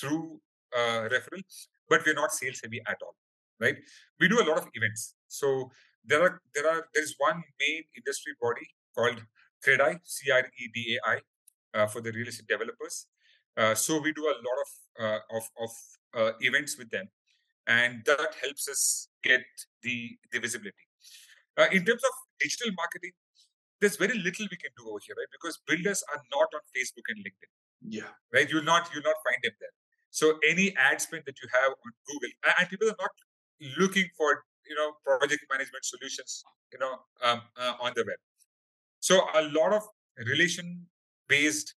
through uh, referral, but we're not sales heavy at all, right? We do a lot of events. So there are there are there is one main industry body called CREDAI, C R E D A I, uh, for the real estate developers. Uh, so we do a lot of uh, of, of uh, events with them, and that helps us get the the visibility. Uh, in terms of digital marketing, there's very little we can do over here, right? Because builders are not on Facebook and LinkedIn. Yeah. Right. You'll not you'll not find them there. So any ad spend that you have on Google, and people are not looking for you know project management solutions, you know, um, uh, on the web. So a lot of relation based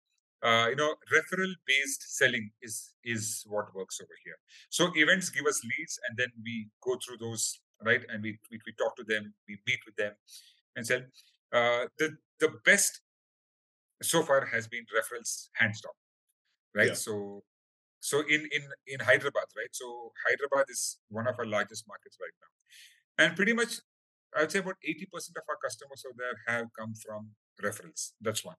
uh, you know referral based selling is is what works over here so events give us leads and then we go through those right and we we, we talk to them we meet with them and sell uh, the the best so far has been referrals hands down right yeah. so so in in in hyderabad right? So hyderabad is one of our largest markets right now. And pretty much i'd say about 80% of our customers over there have come from referrals. That's one.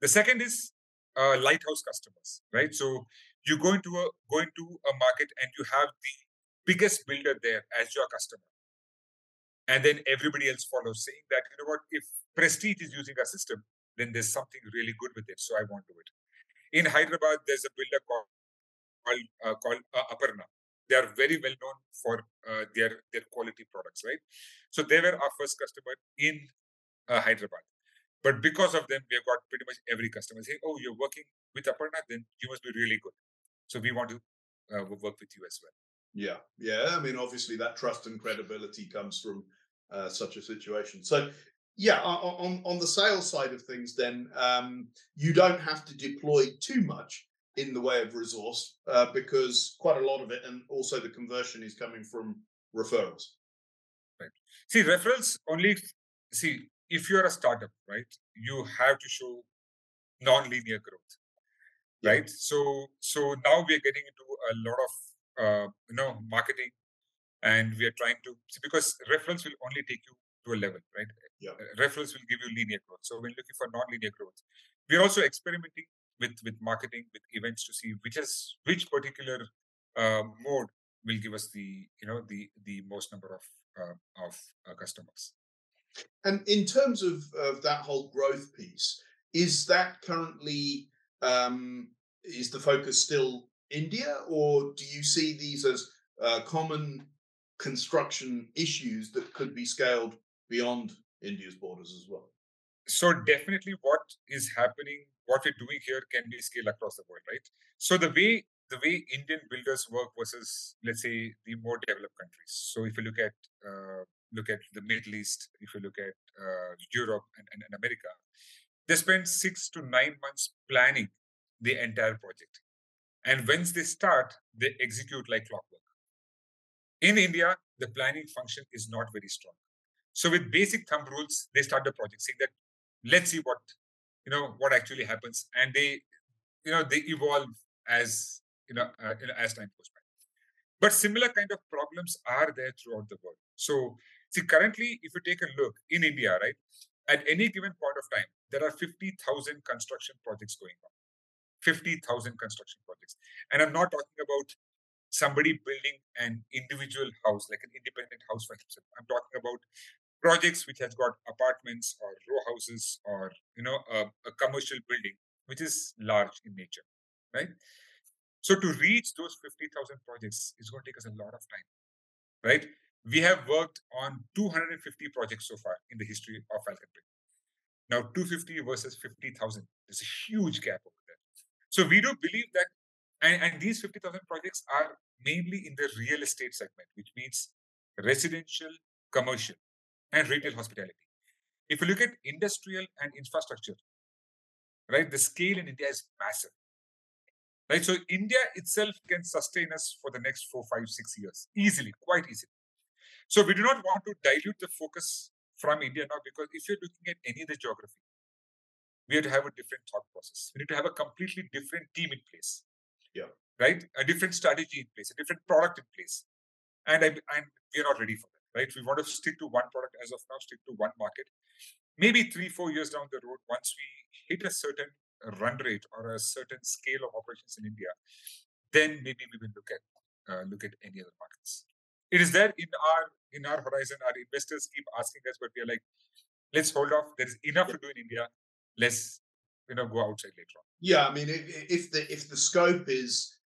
The second is uh, lighthouse customers right? So you go into a go into a market and you have the biggest builder there as your customer. And then everybody else follows saying that you know what? If prestige is using our system then there's something really good with it. So I want to do it. In Hyderabad, there's a builder called called, uh, called uh, Aparna. They are very well known for uh, their their quality products, right? So they were our first customer in uh, Hyderabad. But because of them, we have got pretty much every customer saying, "Oh, you're working with Aparna, then you must be really good." So we want to uh, work with you as well. Yeah, yeah. I mean, obviously, that trust and credibility comes from uh, such a situation. So yeah, on on the sales side of things, then um, you don't have to deploy too much in the way of resource uh, because quite a lot of it, and also the conversion is coming from referrals. Right. See, referrals only. See, if you're a startup, right, you have to show non-linear growth, right? So, so now we are getting into a lot of uh, you know marketing, and we are trying to see because referrals will only take you to a level, right? Yeah. Uh, referrals will give you linear growth. So when looking for non-linear growth, we're also experimenting with with marketing, with events to see which is which particular uh, mode will give us the you know the the most number of uh, of uh, customers. And in terms of of that whole growth piece, is that currently um, is the focus still India, or do you see these as uh, common construction issues that could be scaled beyond India's borders as well. So definitely, what is happening, what we're doing here, can be scaled across the world, right? So the way the way Indian builders work versus, let's say, the more developed countries. So if you look at uh, look at the Middle East, if you look at uh, Europe and, and, and America, they spend six to nine months planning the entire project, and once they start, they execute like clockwork. In India, the planning function is not very strong. So with basic thumb rules, they start the project saying that let's see what you know what actually happens, and they you know they evolve as you know, uh, you know as time goes by. But similar kind of problems are there throughout the world. So see, currently, if you take a look in India, right, at any given point of time, there are 50,000 construction projects going on. 50,000 construction projects. And I'm not talking about somebody building an individual house, like an independent house for himself. I'm talking about projects which has got apartments or row houses or you know a, a commercial building which is large in nature right? So to reach those 50000 projects is going to take us a lot of time right? We have worked on 250 projects so far in the history of falcon now 250 versus 50000 there's a huge gap over there. So we do believe that and, and these 50000 projects are mainly in the real estate segment which means residential commercial and retail hospitality. If you look at industrial and infrastructure, right, the scale in India is massive. Right, so India itself can sustain us for the next four, five, six years easily, quite easily. So we do not want to dilute the focus from India now because if you're looking at any other geography, we have to have a different thought process. We need to have a completely different team in place. Yeah. Right? A different strategy in place, a different product in place. And I, and we're not ready for that right? We want to stick to one product as of now, stick to one market. Maybe three, four years down the road, once we hit a certain run rate or a certain scale of operations in India, then maybe we will look at uh, look at any other markets. It is there in our in our horizon. Our investors keep asking us, but we are like, let's hold off. There is enough to do in India. Let's you know go outside later on. Yeah, I mean, if the if the scope is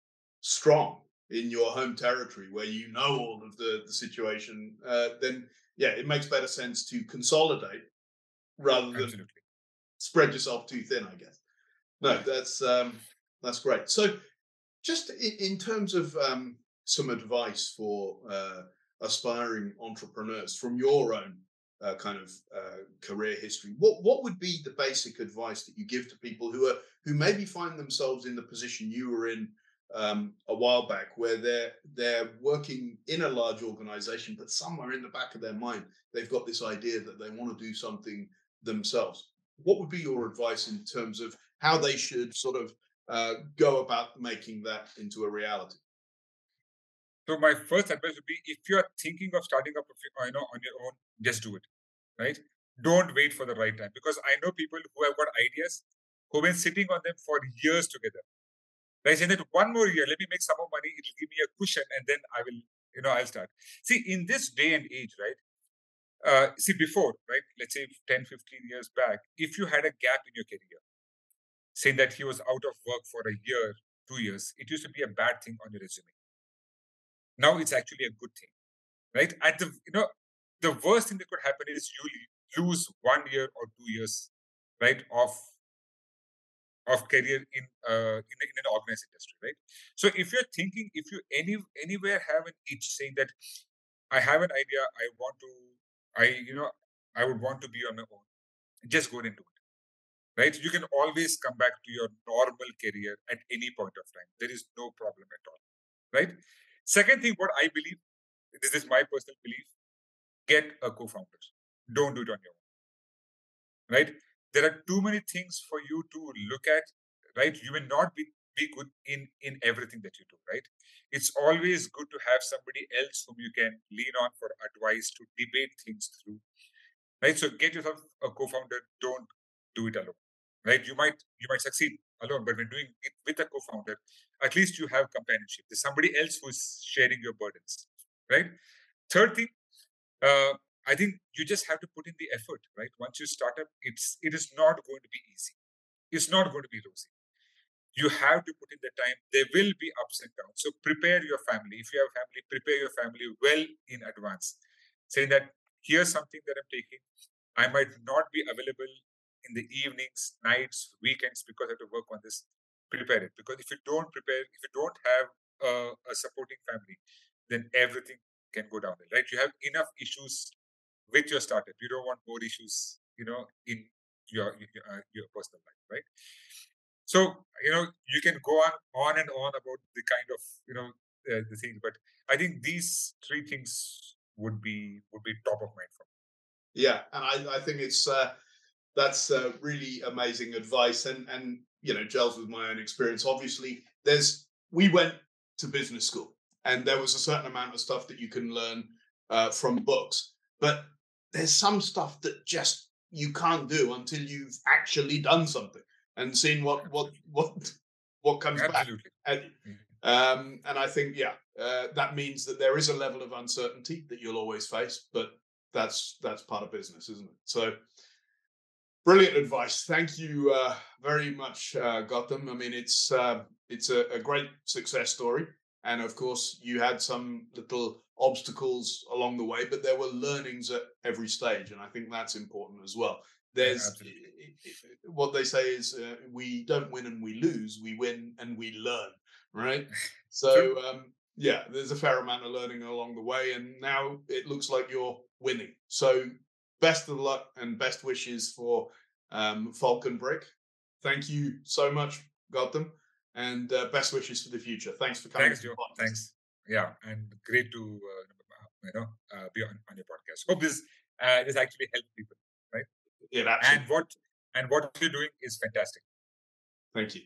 strong, in your home territory where you know all of the, the situation, uh, then yeah, it makes better sense to consolidate rather than Absolutely. spread yourself too thin, I guess. No, that's um, that's great. So, just in, in terms of um, some advice for uh, aspiring entrepreneurs from your own uh, kind of uh, career history, what what would be the basic advice that you give to people who are who maybe find themselves in the position you were in um, a while back where they're they're working in a large organization, but somewhere in the back of their mind they've got this idea that they want to do something themselves. What would be your advice in terms of how they should sort of uh, go about making that into a reality? So my first advice would be: if you are thinking of starting up, you know, on your own, just do it. Right? Don't wait for the right time because I know people who have got ideas who've been sitting on them for years together Right? Saying that one more year, let me make some more money, it'll give me a cushion, and then I will, you know, I'll start. See, in this day and age, right? Uh, see, before, right, let's say 10, 15 years back, if you had a gap in your career, saying that he was out of work for a year, two years, it used to be a bad thing on your resume. Now it's actually a good thing, right? At the, you know, the worst thing that could happen is you lose one year or two years, right, of of career in, uh, in, in an organized industry, right? So if you're thinking, if you any anywhere have an itch saying that I have an idea, I want to, I you know, I would want to be on my own, just go into it, right? You can always come back to your normal career at any point of time. There is no problem at all, right? Second thing, what I believe, this is my personal belief, get a co-founder. Don't do it on your own, right? There are too many things for you to look at right? You may not be be good in in everything that you do right? It's always good to have somebody else whom you can lean on for advice to debate things through right? So get yourself a co-founder don't do it alone right? You might you might succeed alone but when doing it with a co-founder at least you have companionship. There's somebody else who's sharing your burdens right? Third thing uh, I think you just have to put in the effort, right? Once you start up, it's it is not going to be easy. It's not going to be rosy. You have to put in the time. There will be ups and downs. So prepare your family. If you have family, prepare your family well in advance. Saying that here's something that I'm taking. I might not be available in the evenings, nights, weekends because I have to work on this. prepare it because if you don't prepare, if you don't have a, a supporting family, then everything can go down. Right? You have enough issues with your startup. You don't want more issues, you know, in your your, uh, your personal life, right? So you know you can go on on and on about the kind of you know uh, the things, but I think these three things would be would be top of mind for me. Yeah, and I, I think it's uh, that's uh, really amazing advice, and and you know gels with my own experience. Obviously, there's we went to business school, and there was a certain amount of stuff that you can learn uh, from books, but there's some stuff that just you can't do until you've actually done something and seen what what what what comes Absolutely. back. And, mm-hmm. um, and I think yeah, uh, that means that there is a level of uncertainty that you'll always face, but that's that's part of business, isn't it? So brilliant advice. Thank you uh, very much, uh, Gautam. I mean, it's uh, it's a, a great success story, and of course, you had some little obstacles along the way, but there were learnings at every stage, and I think that's important as well. There's yeah, what they say is uh, we don't win and we lose, we win and we learn, right? So um, yeah, there's a fair amount of learning along the way, and now it looks like you're winning. So best of luck and best wishes for um, Falconbrick. Thank you so much, Gautam, and uh, best wishes for the future. Thanks for coming. Thanks, Joe. Thanks yeah, and great to uh, you know uh, be on, on your podcast. Hope this uh, this actually helps people, right? Yeah, absolutely. And what and what you're doing is fantastic. Thank you.